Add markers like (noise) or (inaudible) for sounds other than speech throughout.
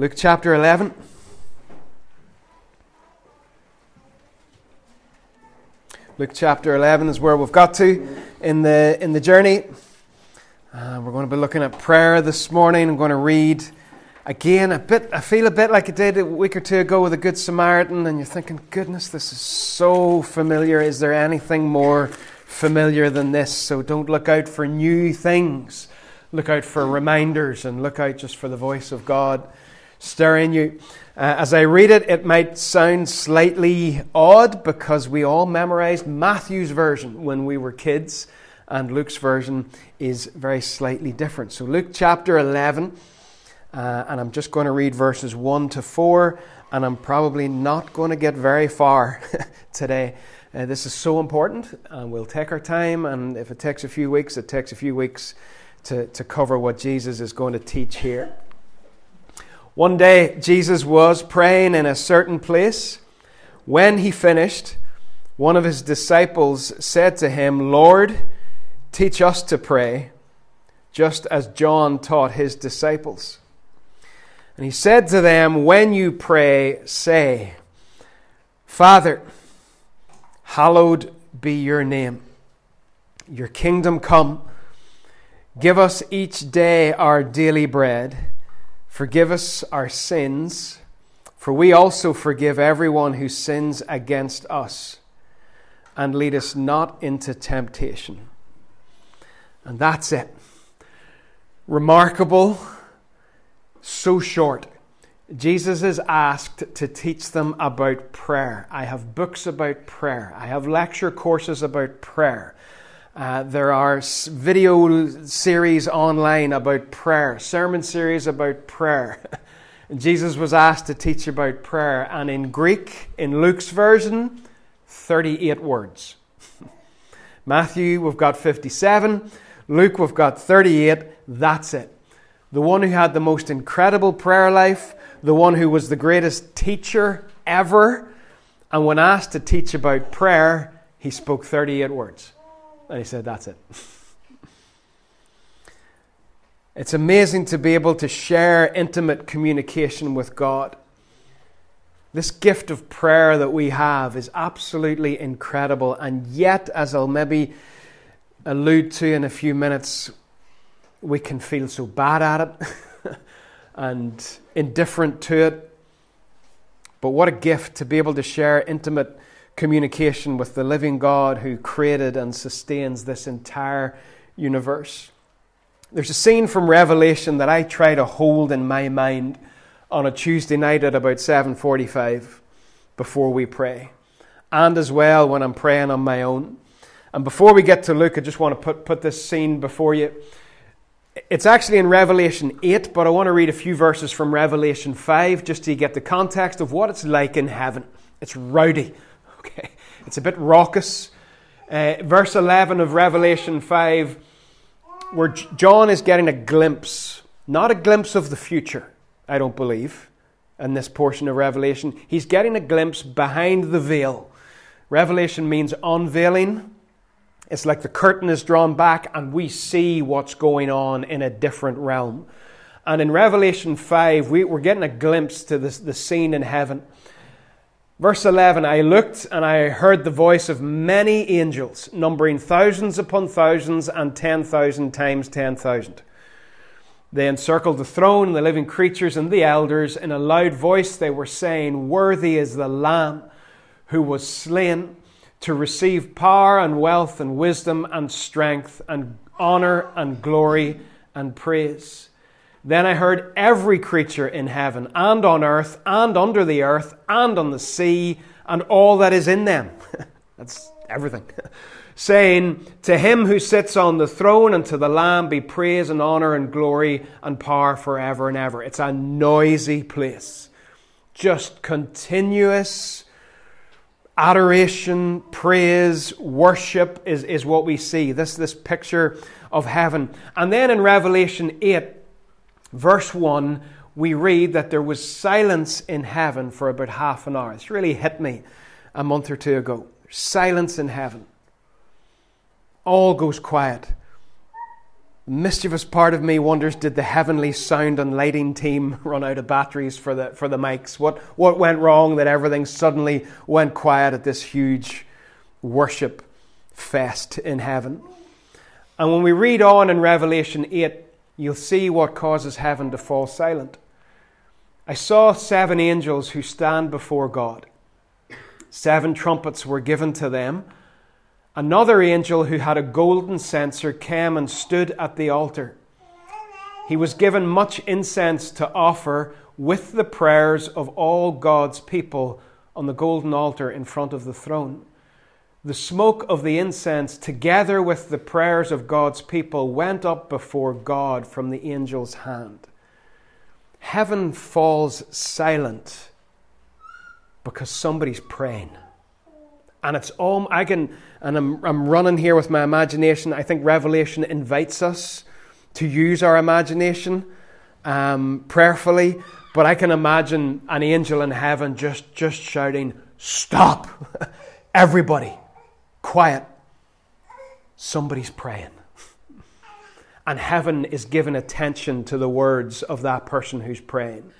Luke chapter 11. Luke chapter 11 is where we've got to in the, in the journey. Uh, we're going to be looking at prayer this morning. I'm going to read again a bit. I feel a bit like I did a week or two ago with the Good Samaritan, and you're thinking, goodness, this is so familiar. Is there anything more familiar than this? So don't look out for new things. Look out for reminders and look out just for the voice of God stirring you. Uh, as I read it, it might sound slightly odd because we all memorized Matthew's version when we were kids, and Luke's version is very slightly different. So, Luke chapter 11, uh, and I'm just going to read verses 1 to 4, and I'm probably not going to get very far (laughs) today. Uh, this is so important, and we'll take our time, and if it takes a few weeks, it takes a few weeks to, to cover what Jesus is going to teach here. One day, Jesus was praying in a certain place. When he finished, one of his disciples said to him, Lord, teach us to pray, just as John taught his disciples. And he said to them, When you pray, say, Father, hallowed be your name. Your kingdom come. Give us each day our daily bread Forgive us our sins, for we also forgive everyone who sins against us. And lead us not into temptation. And that's it. Remarkable, so short. Jesus is asked to teach them about prayer. I have books about prayer. I have lecture courses about prayer. Uh, there are video series online about prayer, sermon series about prayer. (laughs) Jesus was asked to teach about prayer, and in Greek, in Luke's version, 38 words. (laughs) Matthew, we've got 57. Luke, we've got 38. That's it. The one who had the most incredible prayer life, the one who was the greatest teacher ever, and when asked to teach about prayer, he spoke 38 words. And he said, That's it. (laughs) it's amazing to be able to share intimate communication with God. This gift of prayer that we have is absolutely incredible. And yet, as I'll maybe allude to in a few minutes, we can feel so bad at it (laughs) and indifferent to it. But what a gift to be able to share intimate communication with the living God who created and sustains this entire universe. There's a scene from Revelation that I try to hold in my mind on a Tuesday night at about 7:45 before we pray. And as well when I'm praying on my own. And before we get to Luke, I just want to put, put this scene before you. It's actually in Revelation 8, but I want to read a few verses from Revelation 5 just to get the context of what it's like in heaven. It's rowdy. Okay, it's a bit raucous. Uh, verse 11 of Revelation 5, where John is getting a glimpse, not a glimpse of the future, I don't believe, in this portion of Revelation. He's getting a glimpse behind the veil. Revelation means unveiling. It's like the curtain is drawn back and we see what's going on in a different realm. And in Revelation 5, we, are getting a glimpse to this, the scene in heaven. Verse 11 I looked and I heard the voice of many angels, numbering thousands upon thousands and 10,000 times 10,000. They encircled the throne, the living creatures, and the elders. In a loud voice, they were saying, Worthy is the Lamb who was slain to receive power and wealth and wisdom and strength and honor and glory and praise. Then I heard every creature in heaven and on earth and under the earth and on the sea and all that is in them. (laughs) That's everything. (laughs) Saying, To him who sits on the throne and to the Lamb be praise and honor and glory and power forever and ever. It's a noisy place. Just continuous adoration, praise, worship is, is what we see. This, this picture of heaven. And then in Revelation 8, verse 1, we read that there was silence in heaven for about half an hour. It's really hit me a month or two ago. Silence in heaven. All goes quiet. The mischievous part of me wonders did the heavenly sound and lighting team (laughs) run out of batteries for the, for the mics? What, what went wrong that everything suddenly went quiet at this huge worship fest in heaven? And when we read on in Revelation 8, you'll see what causes heaven to fall silent. I saw seven angels who stand before God. Seven trumpets were given to them. Another angel who had a golden censer came and stood at the altar. He was given much incense to offer with the prayers of all God's people on the golden altar in front of the throne. The smoke of the incense, together with the prayers of God's people, went up before God from the angel's hand heaven falls silent because somebody's praying. And it's all, I can, and I'm, I'm running here with my imagination. I think Revelation invites us to use our imagination um, prayerfully, but I can imagine an angel in heaven just, just shouting, Stop! (laughs) Everybody, quiet. Somebody's praying and heaven is given attention to the words of that person who's praying.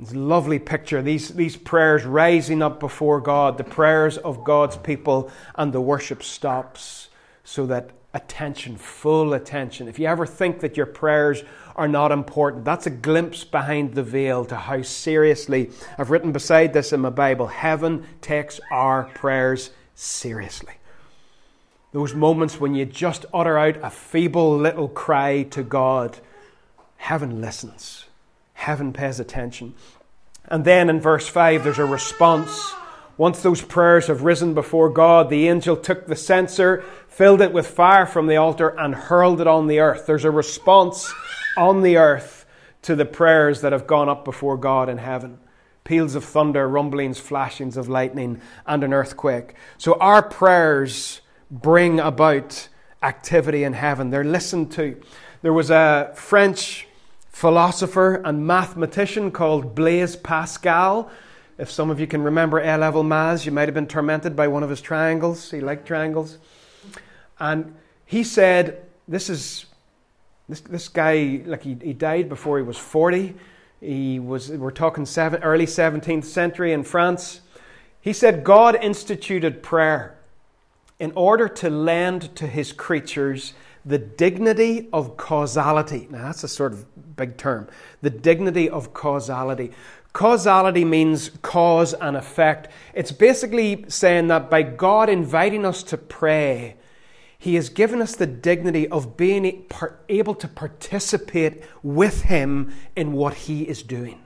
It's a lovely picture. These, these prayers rising up before God, the prayers of God's people, and the worship stops so that attention, full attention. If you ever think that your prayers are not important, that's a glimpse behind the veil to how seriously, I've written beside this in my Bible, heaven takes our prayers seriously. Those moments when you just utter out a feeble little cry to God, heaven listens, heaven pays attention. And then in verse 5, there's a response. Once those prayers have risen before God, the angel took the censer, filled it with fire from the altar, and hurled it on the earth. There's a response on the earth to the prayers that have gone up before God in heaven peals of thunder, rumblings, flashings of lightning, and an earthquake. So our prayers bring about activity in heaven. They're listened to. There was a French philosopher and mathematician called Blaise Pascal. If some of you can remember A level maths, you might have been tormented by one of his triangles. He liked triangles. And he said, This is this, this guy, like he, he died before he was 40. He was, we're talking seven, early 17th century in France. He said, God instituted prayer in order to lend to his creatures the dignity of causality. Now, that's a sort of big term. The dignity of causality. Causality means cause and effect. It's basically saying that by God inviting us to pray, He has given us the dignity of being able to participate with Him in what He is doing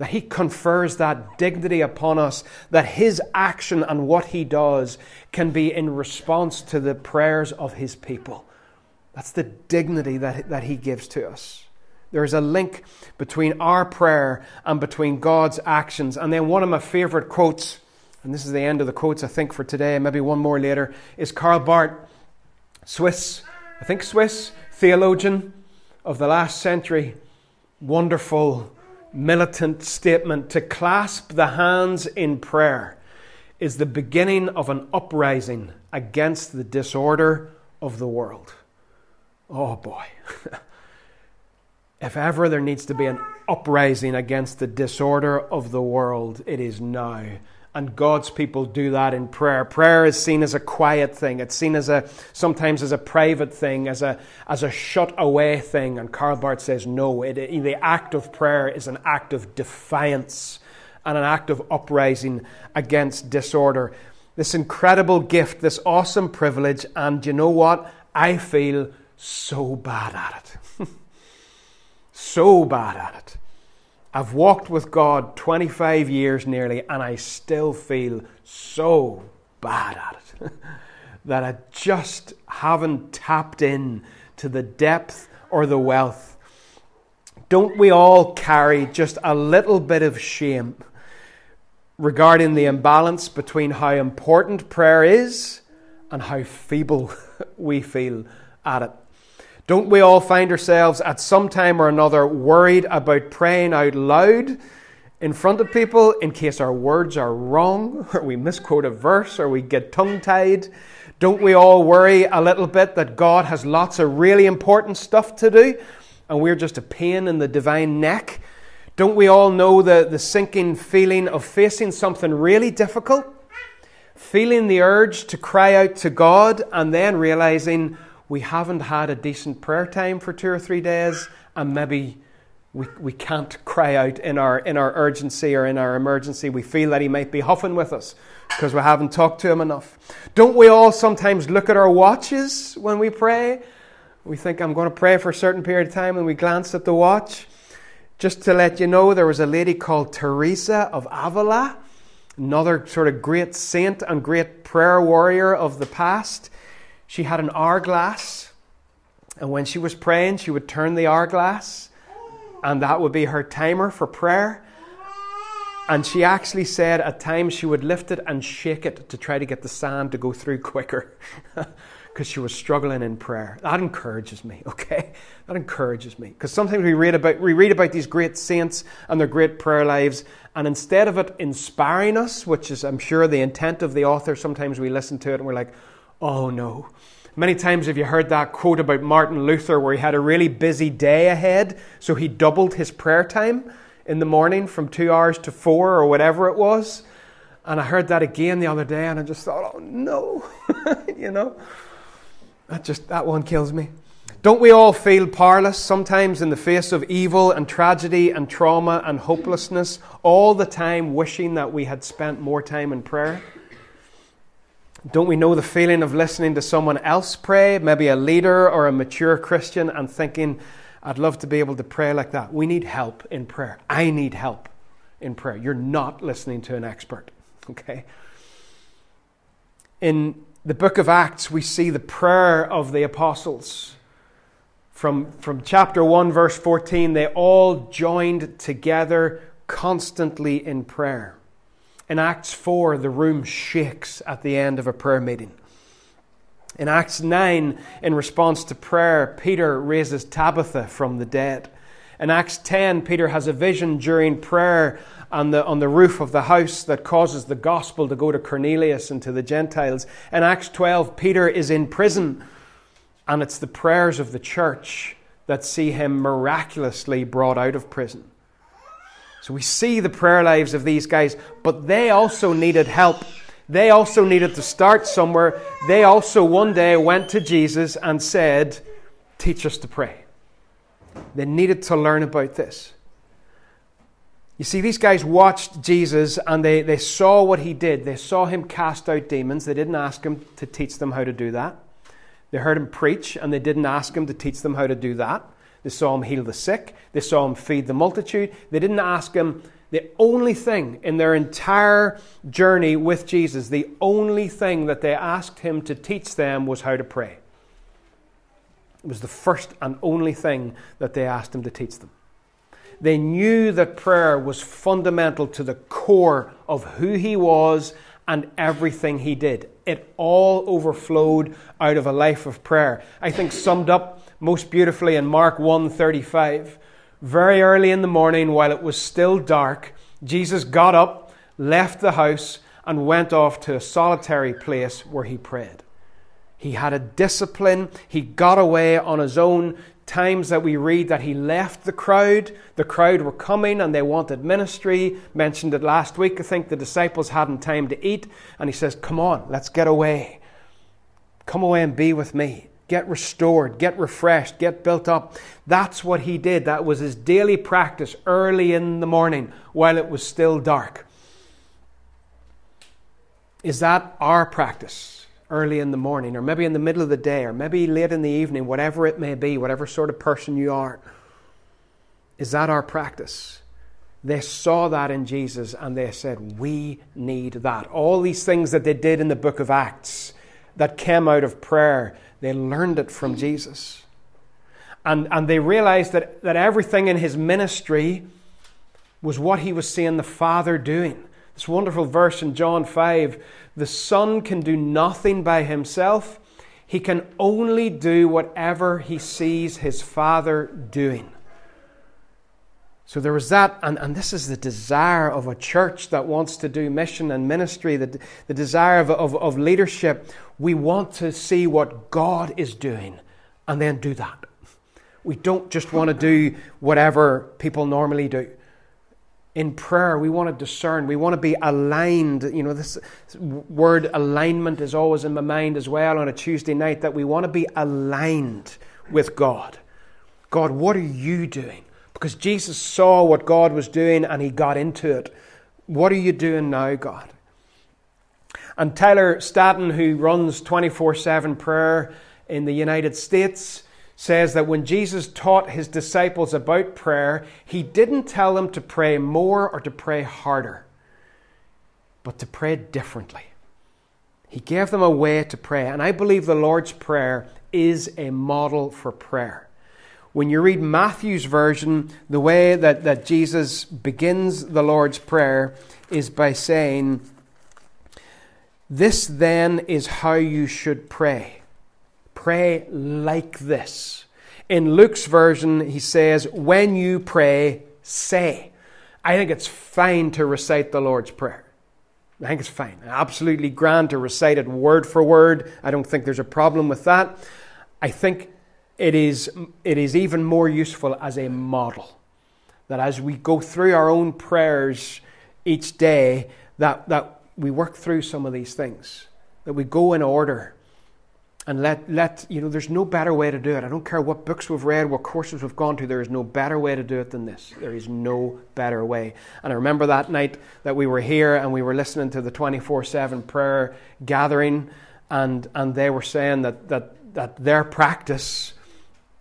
that He confers that dignity upon us, that His action and what He does can be in response to the prayers of His people. That's the dignity that, that He gives to us. There is a link between our prayer and between God's actions. And then one of my favorite quotes, and this is the end of the quotes I think for today, maybe one more later, is Karl Barth, Swiss, I think Swiss theologian of the last century. Wonderful militant statement to clasp the hands in prayer is the beginning of an uprising against the disorder of the world. Oh boy. (laughs) if ever there needs to be an uprising against the disorder of the world, it is now. And God's people do that in prayer. Prayer is seen as a quiet thing. It's seen as a sometimes as a private thing, as a as a shut away thing. And Karl Barth says no. It, it, the act of prayer is an act of defiance and an act of uprising against disorder. This incredible gift, this awesome privilege, and you know what? I feel so bad at it. (laughs) so bad at it. I've walked with God 25 years nearly, and I still feel so bad at it (laughs) that I just haven't tapped in to the depth or the wealth. Don't we all carry just a little bit of shame regarding the imbalance between how important prayer is and how feeble (laughs) we feel at it? Don't we all find ourselves at some time or another worried about praying out loud in front of people in case our words are wrong, (laughs) or we misquote a verse, or we get tongue tied? Don't we all worry a little bit that God has lots of really important stuff to do and we're just a pain in the divine neck? Don't we all know the, the sinking feeling of facing something really difficult? Feeling the urge to cry out to God and then realizing we haven't had a decent prayer time for two or three days and maybe we, we can't cry out in our, in our urgency or in our emergency. We feel that He might be huffing with us because we haven't talked to Him enough. Don't we all sometimes look at our watches when we pray? We think, I'm going to pray for a certain period of time, and we glance at the watch. Just to let you know, there was a lady called Teresa of Avila, another sort of great saint and great prayer warrior of the past. She had an hourglass, and when she was praying, she would turn the hourglass and that would be her timer for prayer. And she actually said at times she would lift it and shake it to try to get the sand to go through (laughs) quicker because she was struggling in prayer. That encourages me, okay? That encourages me. Because sometimes we read, about, we read about these great saints and their great prayer lives, and instead of it inspiring us, which is, I'm sure, the intent of the author, sometimes we listen to it and we're like, oh no. Many times have you heard that quote about Martin Luther where he had a really busy day ahead, so he doubled his prayer time in the morning from two hours to four or whatever it was. And I heard that again the other day and I just thought, oh no, (laughs) you know, that just, that one kills me. Don't we all feel powerless sometimes in the face of evil and tragedy and trauma and hopelessness, all the time wishing that we had spent more time in prayer? Don't we know the feeling of listening to someone else pray, maybe a leader or a mature Christian, and thinking, I'd love to be able to pray like that? We need help in prayer. I need help in prayer. You're not listening to an expert, (laughs) okay? In the book of Acts, we see the prayer of the apostles. From, from chapter 1, verse 14, they all joined together constantly in prayer. In Acts 4, the room shakes at the end of a prayer meeting. In Acts 9, in response to prayer, Peter raises Tabitha from the dead. In Acts 10, Peter has a vision during prayer on the, on the roof of the house that causes the gospel to go to Cornelius and to the Gentiles. In Acts 12, Peter is in prison, and it's the prayers of the church that see him miraculously brought out of prison. So we see the prayer lives of these guys, but they also needed help. They also needed to start somewhere. They also one day went to Jesus and said, Teach us to pray. They needed to learn about this. You see, these guys watched Jesus and they, they saw what he did. They saw him cast out demons. They didn't ask him to teach them how to do that. They heard him preach and they didn't ask him to teach them how to do that. They saw him heal the sick. They saw him feed the multitude. They didn't ask him. The only thing in their entire journey with Jesus, the only thing that they asked him to teach them was how to pray. It was the first and only thing that they asked him to teach them. They knew that prayer was fundamental to the core of who he was and everything he did. It all overflowed out of a life of prayer. I think summed up most beautifully in Mark 1:35. Very early in the morning while it was still dark, Jesus got up, left the house and went off to a solitary place where he prayed. He had a discipline. He got away on his own. Times that we read that he left the crowd. The crowd were coming and they wanted ministry. Mentioned it last week. I think the disciples hadn't time to eat. And he says, Come on, let's get away. Come away and be with me get restored, get refreshed, get built up. That's what he did. That was his daily practice early in the morning while it was still dark. Is that our practice early in the morning, or maybe in the middle of the day, or maybe late in the evening, whatever it may be, whatever sort of person you are? Is that our practice? They saw that in Jesus and they said, We need that. All these things that they did in the book of Acts that came out of prayer they learned it from Jesus. And, and they realized that, that everything in his ministry was what he was seeing the Father doing. This wonderful verse in John 5 the Son can do nothing by himself, he can only do whatever he sees his Father doing. So there was that, and, and this is the desire of a church that wants to do mission and ministry, the, the desire of, of, of leadership. We want to see what God is doing and then do that. We don't just want to do whatever people normally do. In prayer, we want to discern. We want to be aligned. You know, this word alignment is always in my mind as well on a Tuesday night that we want to be aligned with God. God, what are you doing? Because Jesus saw what God was doing and he got into it. What are you doing now, God? And Tyler Staton, who runs 24 7 prayer in the United States, says that when Jesus taught his disciples about prayer, he didn't tell them to pray more or to pray harder, but to pray differently. He gave them a way to pray. And I believe the Lord's Prayer is a model for prayer. When you read Matthew's version, the way that, that Jesus begins the Lord's Prayer is by saying, This then is how you should pray. Pray like this. In Luke's version, he says, When you pray, say. I think it's fine to recite the Lord's Prayer. I think it's fine. Absolutely grand to recite it word for word. I don't think there's a problem with that. I think it is, it is even more useful as a model. That as we go through our own prayers each day, that, that we work through some of these things, that we go in order and let, let, you know, there's no better way to do it. I don't care what books we've read, what courses we've gone to, there is no better way to do it than this. There is no better way. And I remember that night that we were here and we were listening to the 24 7 prayer gathering, and, and they were saying that, that, that their practice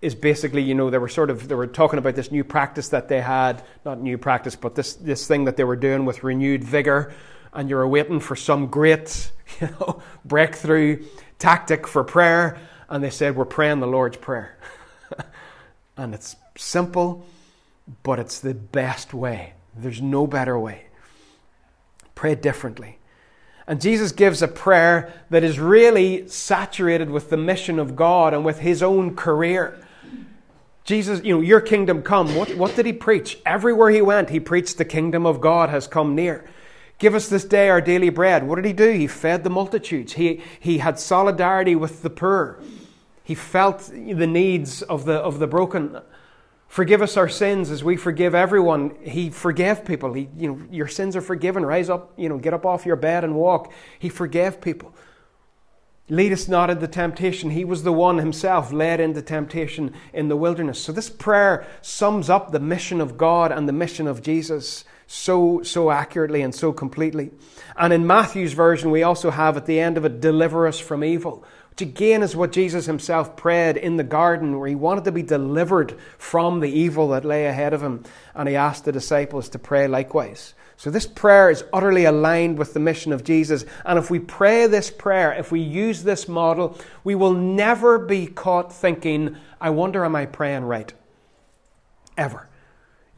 is basically, you know, they were sort of they were talking about this new practice that they had, not new practice, but this this thing that they were doing with renewed vigor, and you were waiting for some great, (laughs) you know, breakthrough tactic for prayer, and they said we're praying the Lord's prayer, (laughs) and it's simple, but it's the best way. There's no better way. Pray differently. And Jesus gives a prayer that is really saturated with the mission of God and with his own career. Jesus, you know, your kingdom come. What, what did he preach? Everywhere he went, he preached the kingdom of God has come near. Give us this day our daily bread. What did he do? He fed the multitudes. He, he had solidarity with the poor. He felt the needs of the, of the broken. Forgive us our sins as we forgive everyone. He forgave people. He, you know, your sins are forgiven. Rise up, you know, get up off your bed and walk. He forgave people. Lead us not into temptation. He was the one himself led into temptation in the wilderness. So this prayer sums up the mission of God and the mission of Jesus so, so accurately and so completely. And in Matthew's version, we also have at the end of it, deliver us from evil, which again is what Jesus himself prayed in the garden, where he wanted to be delivered from the evil that lay ahead of him. And he asked the disciples to pray likewise. So, this prayer is utterly aligned with the mission of Jesus. And if we pray this prayer, if we use this model, we will never be caught thinking, I wonder, am I praying right? Ever.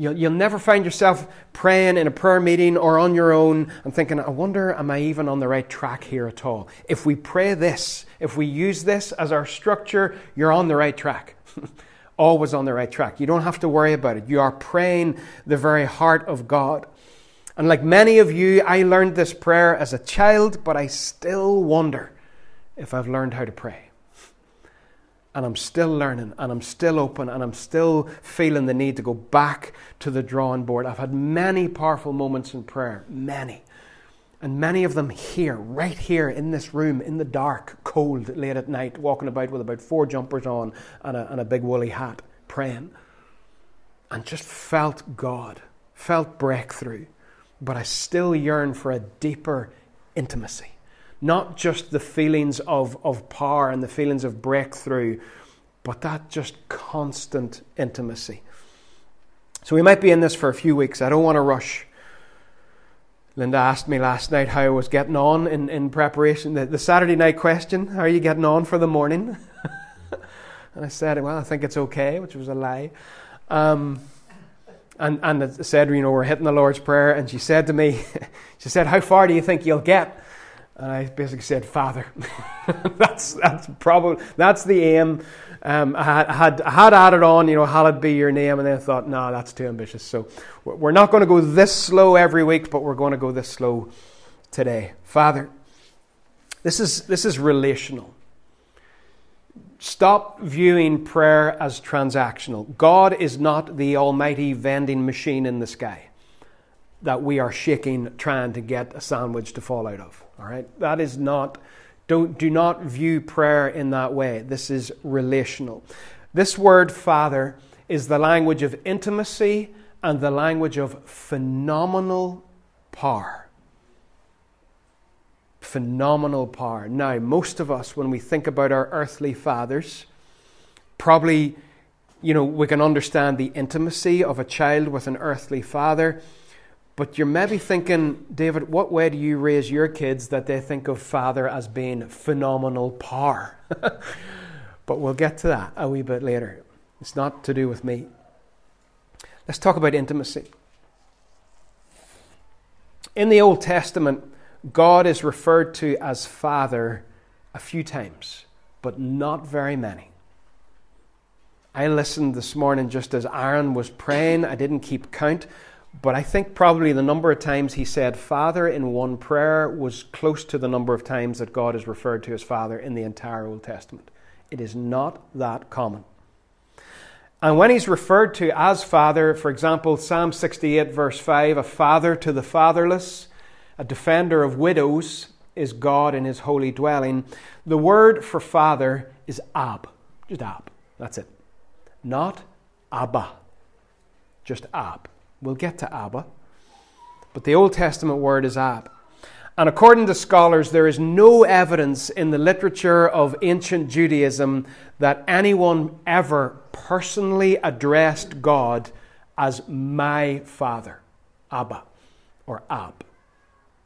You'll, you'll never find yourself praying in a prayer meeting or on your own and thinking, I wonder, am I even on the right track here at all? If we pray this, if we use this as our structure, you're on the right track. (laughs) Always on the right track. You don't have to worry about it. You are praying the very heart of God. And like many of you, I learned this prayer as a child, but I still wonder if I've learned how to pray. And I'm still learning, and I'm still open, and I'm still feeling the need to go back to the drawing board. I've had many powerful moments in prayer, many. And many of them here, right here in this room, in the dark, cold, late at night, walking about with about four jumpers on and a, and a big woolly hat, praying. And just felt God, felt breakthrough but I still yearn for a deeper intimacy. Not just the feelings of, of power and the feelings of breakthrough, but that just constant intimacy. So we might be in this for a few weeks. I don't want to rush. Linda asked me last night how I was getting on in, in preparation. The, the Saturday night question, how are you getting on for the morning? (laughs) and I said, well, I think it's okay, which was a lie. Um, and, and it said, you know, we're hitting the Lord's Prayer, and she said to me, (laughs) she said, how far do you think you'll get? And I basically said, Father. (laughs) that's, that's, probably, that's the aim. Um, I, had, had, had added on, you know, hallowed be your name, and then I thought, no, that's too ambitious. So we're not going to go this slow every week, but we're going to go this slow today. Father, this is, this is relational. Stop viewing prayer as transactional. God is not the almighty vending machine in the sky that we are shaking trying to get a sandwich to fall out of. All right? That is not, don't, do not view prayer in that way. This is relational. This word, Father, is the language of intimacy and the language of phenomenal power phenomenal power. Now, most of us, when we think about our earthly fathers, probably, you know, we can understand the intimacy of a child with an earthly father. But you're maybe thinking, David, what way do you raise your kids that they think of father as being phenomenal power? (laughs) but we'll get to that a wee bit later. It's not to do with me. Let's talk about intimacy. In the Old Testament, God is referred to as Father a few times, but not very many. I listened this morning just as Aaron was praying. I didn't keep count, but I think probably the number of times he said Father in one prayer was close to the number of times that God is referred to as Father in the entire Old Testament. It is not that common. And when he's referred to as Father, for example, Psalm 68, verse 5, a father to the fatherless, a defender of widows is God in his holy dwelling. The word for father is Ab. Just Ab. That's it. Not Abba. Just Ab. We'll get to Abba. But the Old Testament word is Ab. And according to scholars, there is no evidence in the literature of ancient Judaism that anyone ever personally addressed God as my father, Abba or Ab.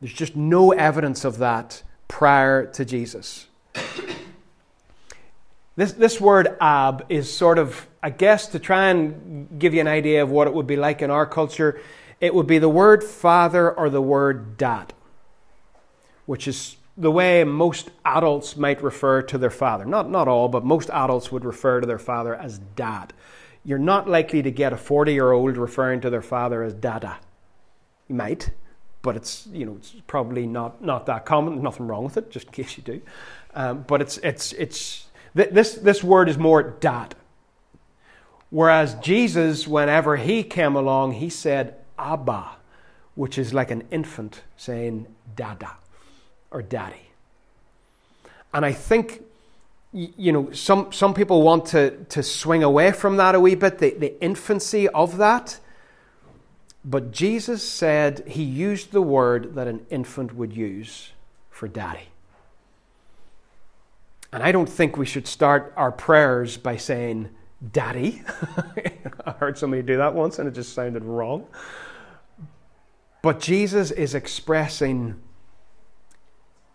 There's just no evidence of that prior to Jesus. This, this word ab is sort of, I guess, to try and give you an idea of what it would be like in our culture, it would be the word father or the word dad, which is the way most adults might refer to their father. Not, not all, but most adults would refer to their father as dad. You're not likely to get a 40 year old referring to their father as dada. You might, but it's you know it's probably not not that common. Nothing wrong with it, just in case you do. Um, but it's it's it's this this word is more dad. Whereas Jesus, whenever he came along, he said Abba, which is like an infant saying Dada or Daddy. And I think you know some some people want to to swing away from that a wee bit, the, the infancy of that. But Jesus said he used the word that an infant would use for daddy. And I don't think we should start our prayers by saying, Daddy. (laughs) I heard somebody do that once and it just sounded wrong. But Jesus is expressing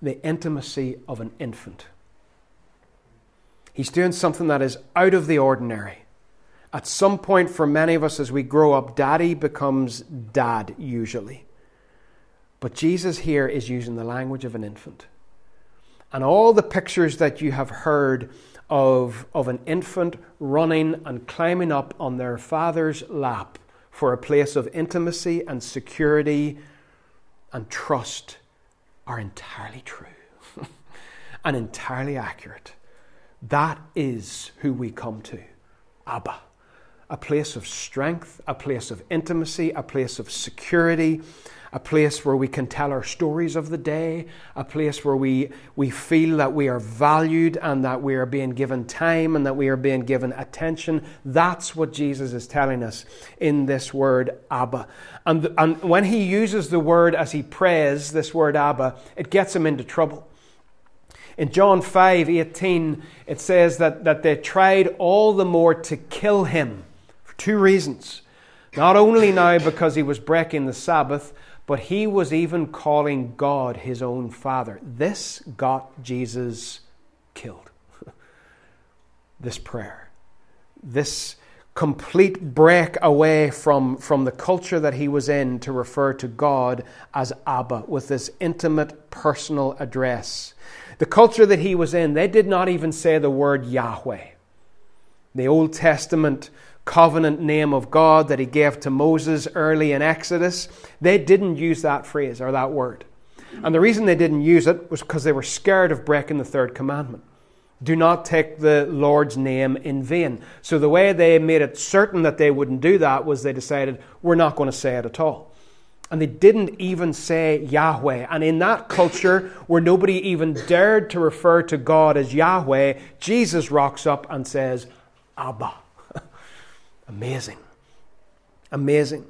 the intimacy of an infant. He's doing something that is out of the ordinary. At some point, for many of us as we grow up, daddy becomes dad usually. But Jesus here is using the language of an infant. And all the pictures that you have heard of, of an infant running and climbing up on their father's lap for a place of intimacy and security and trust are entirely true (laughs) and entirely accurate. That is who we come to Abba a place of strength, a place of intimacy, a place of security, a place where we can tell our stories of the day, a place where we, we feel that we are valued and that we are being given time and that we are being given attention. That's what Jesus is telling us in this word, Abba. And, and when he uses the word as he prays, this word Abba, it gets him into trouble. In John 5 18, it says that, that they tried all the more to kill him for Two reasons. Not only now because he was breaking the Sabbath, but he was even calling God his own Father. This got Jesus killed. (laughs) this prayer. This complete break away from, from the culture that he was in to refer to God as Abba with this intimate personal address. The culture that he was in, they did not even say the word Yahweh. The Old Testament covenant name of God that he gave to Moses early in Exodus, they didn't use that phrase or that word. And the reason they didn't use it was because they were scared of breaking the third commandment. Do not take the Lord's name in vain. So the way they made it certain that they wouldn't do that was they decided, we're not going to say it at all. And they didn't even say Yahweh. And in that culture where nobody even dared to refer to God as Yahweh, Jesus rocks up and says, Abba. Amazing. Amazing.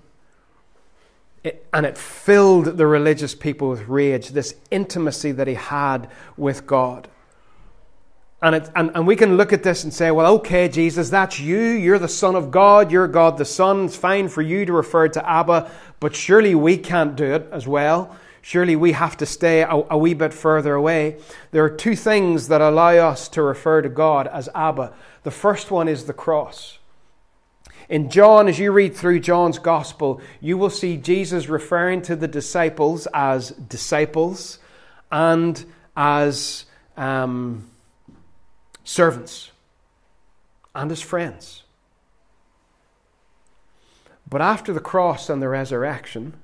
It, and it filled the religious people with rage, this intimacy that he had with God. And, it, and, and we can look at this and say, well, okay, Jesus, that's you. You're the Son of God. You're God the Son. It's fine for you to refer to Abba, but surely we can't do it as well. Surely we have to stay a, a wee bit further away. There are two things that allow us to refer to God as Abba. The first one is the cross. In John, as you read through John's gospel, you will see Jesus referring to the disciples as disciples and as um, servants and as friends. But after the cross and the resurrection,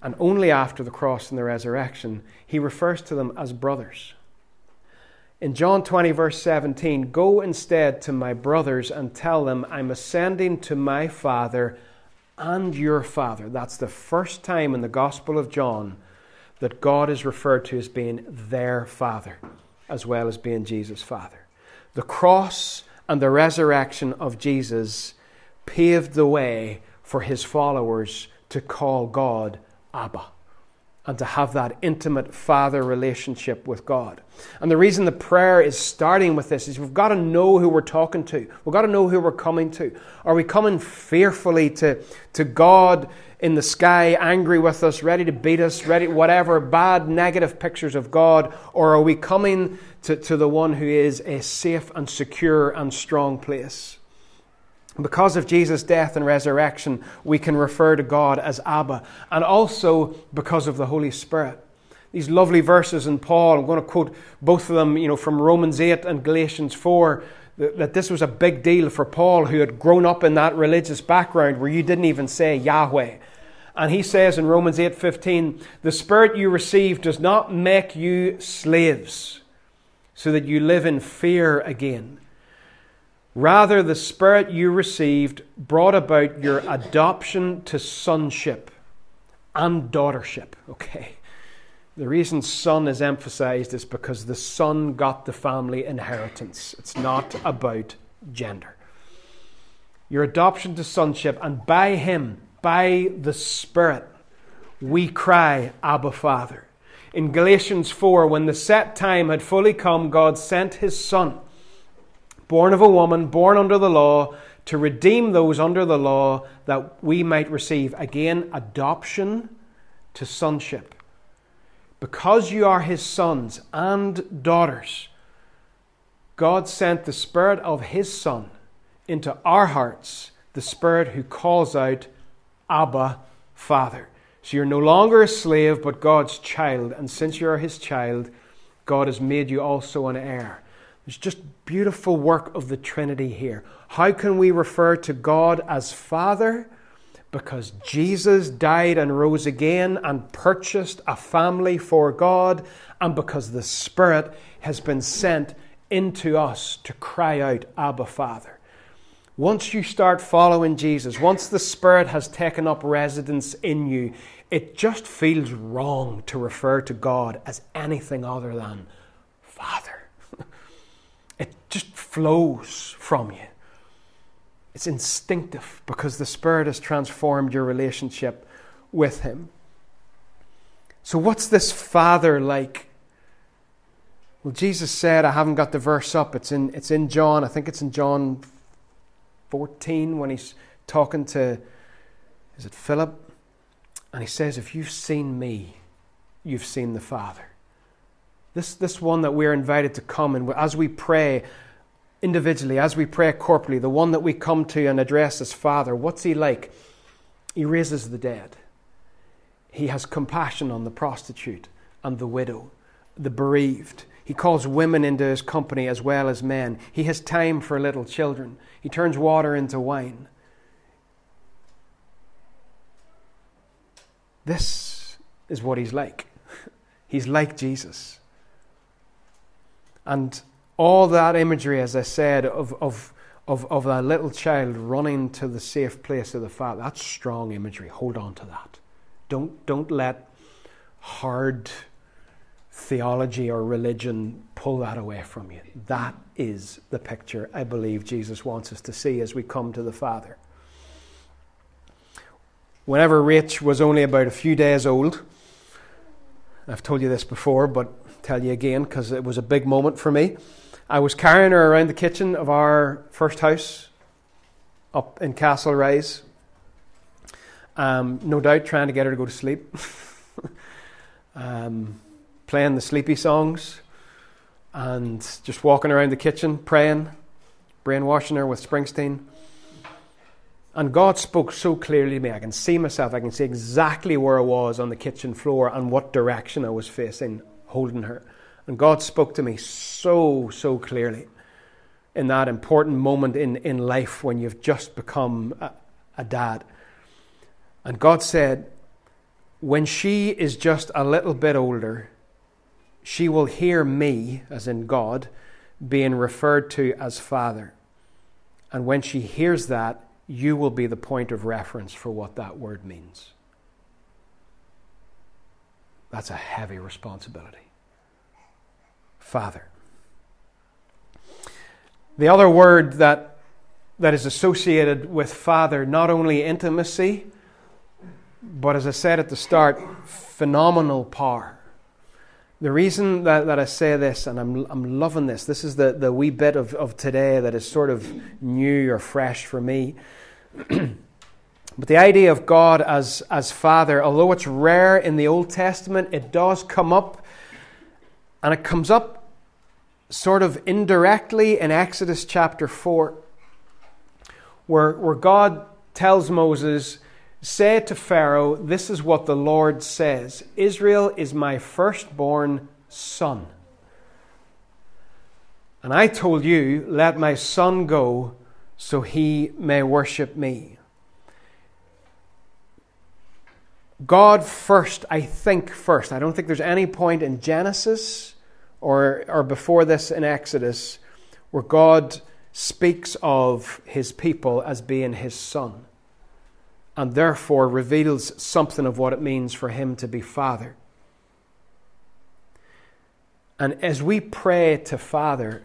and only after the cross and the resurrection, he refers to them as brothers. In John 20, verse 17, go instead to my brothers and tell them, I'm ascending to my Father and your Father. That's the first time in the Gospel of John that God is referred to as being their Father, as well as being Jesus' Father. The cross and the resurrection of Jesus paved the way for his followers to call God Abba and to have that intimate father relationship with God. And the reason the prayer is starting with this is we've got to know who we're talking to. We've got to know who we're coming to. Are we coming fearfully to, to God in the sky, angry with us, ready to beat us, ready, whatever, bad, negative pictures of God? Or are we coming to, to the one who is a safe and secure and strong place? Because of Jesus' death and resurrection, we can refer to God as Abba, and also because of the Holy Spirit. These lovely verses in Paul, I'm going to quote both of them, you know, from Romans 8 and Galatians 4, that this was a big deal for Paul, who had grown up in that religious background where you didn't even say Yahweh. And he says in Romans 8:15, "The spirit you receive does not make you slaves, so that you live in fear again." Rather, the Spirit you received brought about your adoption to sonship and daughtership. Okay. The reason son is emphasized is because the son got the family inheritance. It's not about gender. Your adoption to sonship, and by him, by the Spirit, we cry, Abba, Father. In Galatians 4, when the set time had fully come, God sent his Son born of a woman, born under the law, to redeem those under the law that we might receive again adoption to sonship. Because you are his sons and daughters, God sent the Spirit of his Son into our hearts, the Spirit who calls out, Abba, Father. So you're no longer a slave, but God's child. And since you are his child, God has made you also an heir. There's just beautiful work of the Trinity here. How can we refer to God as Father? Because Jesus died and rose again and purchased a family for God, and because the Spirit has been sent into us to cry out, Abba, Father. Once you start following Jesus, once the Spirit has taken up residence in you, it just feels wrong to refer to God as anything other than Father just flows from you. It's instinctive because the Spirit has transformed your relationship with Him. So, what's this Father like? Well, Jesus said, I haven't got the verse up. It's in, it's in John. I think it's in John 14 when he's talking to, is it Philip? And he says, If you've seen me, you've seen the Father. This, this one that we're invited to come and as we pray, individually, as we pray corporately, the one that we come to and address as Father, what's He like? He raises the dead. He has compassion on the prostitute and the widow, the bereaved. He calls women into his company as well as men. He has time for little children. He turns water into wine. This is what he's like. (laughs) He's like Jesus. And all that imagery, as I said, of, of, of, of a little child running to the safe place of the Father, that's strong imagery. Hold on to that. Don't, don't let hard theology or religion pull that away from you. That is the picture I believe Jesus wants us to see as we come to the Father. Whenever Rach was only about a few days old, I've told you this before, but tell you again because it was a big moment for me. I was carrying her around the kitchen of our first house up in Castlereagh. Um, no doubt trying to get her to go to sleep. (laughs) um, playing the sleepy songs and just walking around the kitchen praying, brainwashing her with Springsteen. And God spoke so clearly to me. I can see myself. I can see exactly where I was on the kitchen floor and what direction I was facing, holding her. And God spoke to me so, so clearly in that important moment in, in life when you've just become a, a dad. And God said, when she is just a little bit older, she will hear me, as in God, being referred to as Father. And when she hears that, you will be the point of reference for what that word means. That's a heavy responsibility. Father. The other word that, that is associated with Father, not only intimacy, but as I said at the start, phenomenal power. The reason that, that I say this, and I'm, I'm loving this, this is the, the wee bit of, of today that is sort of new or fresh for me. (clears throat) but the idea of God as, as Father, although it's rare in the Old Testament, it does come up, and it comes up sort of indirectly in Exodus chapter 4, where, where God tells Moses, Say to Pharaoh, This is what the Lord says Israel is my firstborn son. And I told you, Let my son go so he may worship me. God first, I think first. I don't think there's any point in Genesis or, or before this in Exodus where God speaks of his people as being his son and therefore reveals something of what it means for him to be father. And as we pray to Father,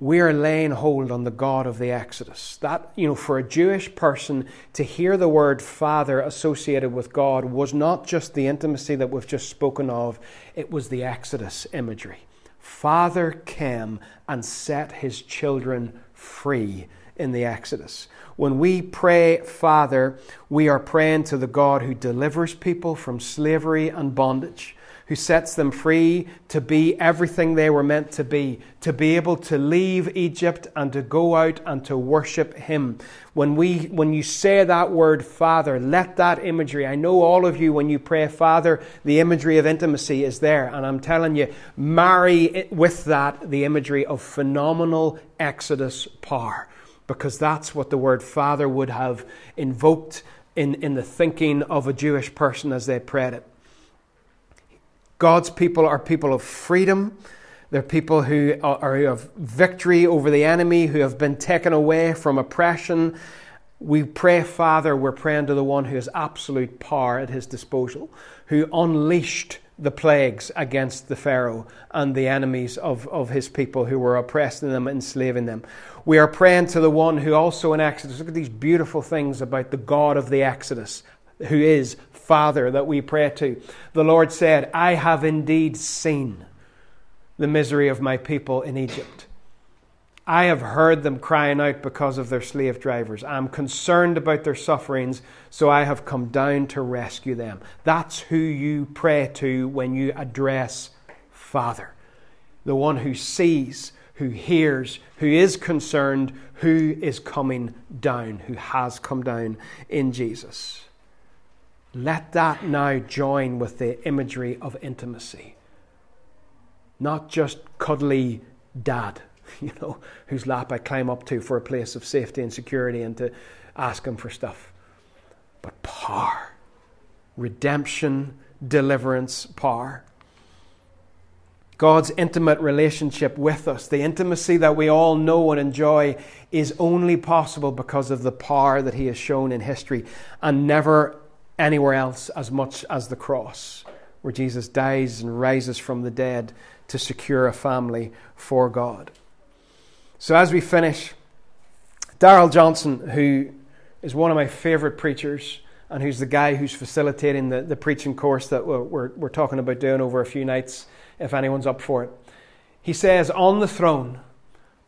we are laying hold on the God of the Exodus. That, you know, for a Jewish person to hear the word Father associated with God was not just the intimacy that we've just spoken of, it was the Exodus imagery. Father came and set his children free in the Exodus. When we pray, Father, we are praying to the God who delivers people from slavery and bondage who sets them free to be everything they were meant to be, to be able to leave Egypt and to go out and to worship Him. When, we, when you say that word, Father, let that imagery, I know all of you, when you pray Father, the imagery of intimacy is there. And I'm telling you, marry with that the imagery of phenomenal Exodus power, because that's what the word Father would have invoked in, in the thinking of a Jewish person as they prayed it. God's people are people of freedom. They're people who are have victory over the enemy, who have been taken away from oppression. We pray, Father, we're praying to the one who has absolute power at his disposal, who unleashed the plagues against the Pharaoh and the enemies of, of his people who were oppressing them, enslaving them. We are praying to the one who also in Exodus, look at these beautiful things about the God of the Exodus, who is Father that we pray to. The Lord said, I have indeed seen the misery of my people in Egypt. I have heard them crying out because of their slave drivers. I'm concerned about their sufferings, so I have come down to rescue them. That's who you pray to when you address Father, the one who sees, who hears, who is concerned, who is coming down, who has come down in Jesus. Let that now join with the imagery of intimacy. Not just cuddly dad, (laughs) you know, whose lap I climb up to for a place of safety and security and to ask him for stuff. But power, redemption, deliverance, power. God's intimate relationship with us, the intimacy that we all know and enjoy, is only possible because of the power that He has shown in history and never anywhere else as much as the cross, where Jesus dies and rises from the dead to secure a family for God. So, as we finish, Darrell Johnson, who is one of my favorite preachers, and who's the guy who's facilitating the, the preaching course that we're, we're, we're talking about doing over a few nights if anyone's up for it. He says, On the throne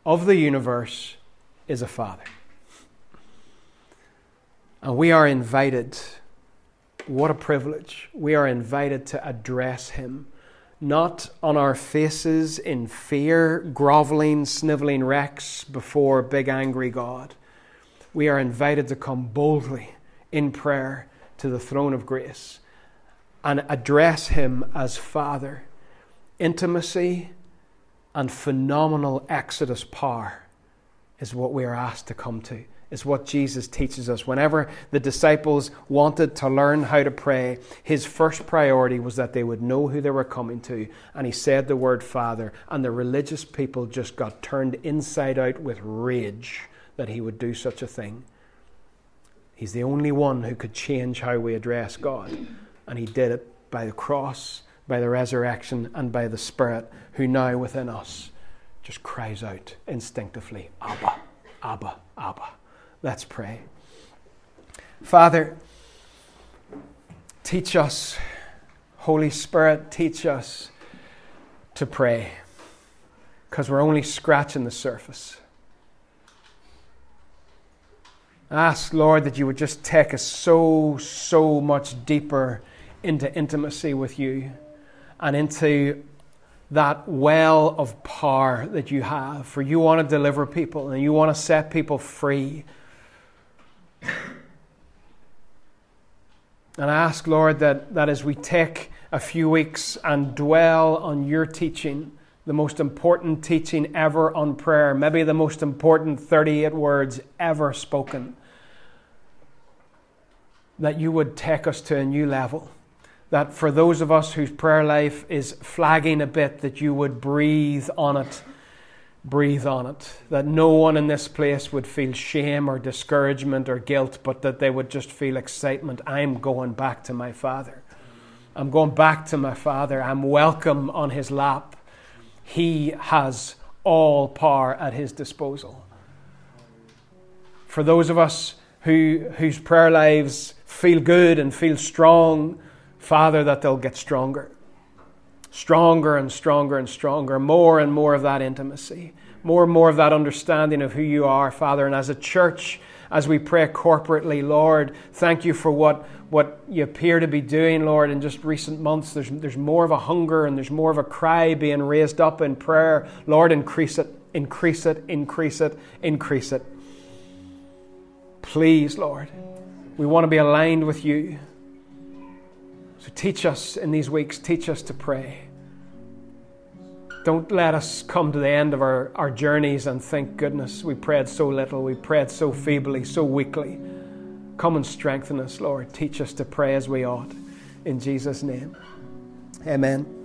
of the universe is a Father. And we are invited, what a privilege, we are invited to address Him, not on our faces in fear, groveling, sniveling wrecks before big angry God. We are invited to come boldly in prayer to the throne of grace and address Him as Father intimacy and phenomenal exodus power is what we are asked to come to. Is what Jesus teaches us. Whenever the disciples wanted to learn how to pray, his first priority was that they would know who they were coming to. And he said the word Father, and the religious people just got turned inside out with rage that he would do such a thing. He's the only one who could change how we address God. And he did it by the cross by the resurrection and by the Spirit, who now within us just cries out instinctively, Abba, Abba, Abba. Let's pray. Father, teach us, Holy Spirit, teach us to pray, because we're only scratching the surface. Ask, Lord, that you would just take us so, so much deeper into intimacy with you and into that well of power that you have. For you want to deliver people and you want to set people free. And I ask, Lord, that, that as we take a few weeks and dwell on your teaching, the most important teaching ever on prayer, maybe the most important 38 words ever spoken, that you would take us to a new level that for those of us whose prayer life is flagging a bit, that you would breathe on it. Breathe on it. That no one in this place would feel shame or discouragement or guilt, but that they would just feel excitement. I'm going back to my Father. I'm going back to my Father. I'm welcome on His lap. He has all power at His disposal. For those of us who, whose prayer lives feel good and feel strong, Father, that they'll get stronger. Stronger and stronger and stronger. More and more of that intimacy. More and more of that understanding of who you are, Father. And as a church, as we pray corporately, Lord, thank you for what, what you appear to be doing, Lord, in just recent months. There's, there's more of a hunger and there's more of a cry being raised up in prayer. Lord, increase it, increase it, increase it, increase it. Please, Lord, we want to be aligned with you. So teach us in these weeks, teach us to pray. Don't let us come to the end of our, our journeys and think, goodness, we prayed so little, we prayed so feebly, so weakly. Come and strengthen us, Lord. Teach us to pray as we ought. In Jesus' name. Amen.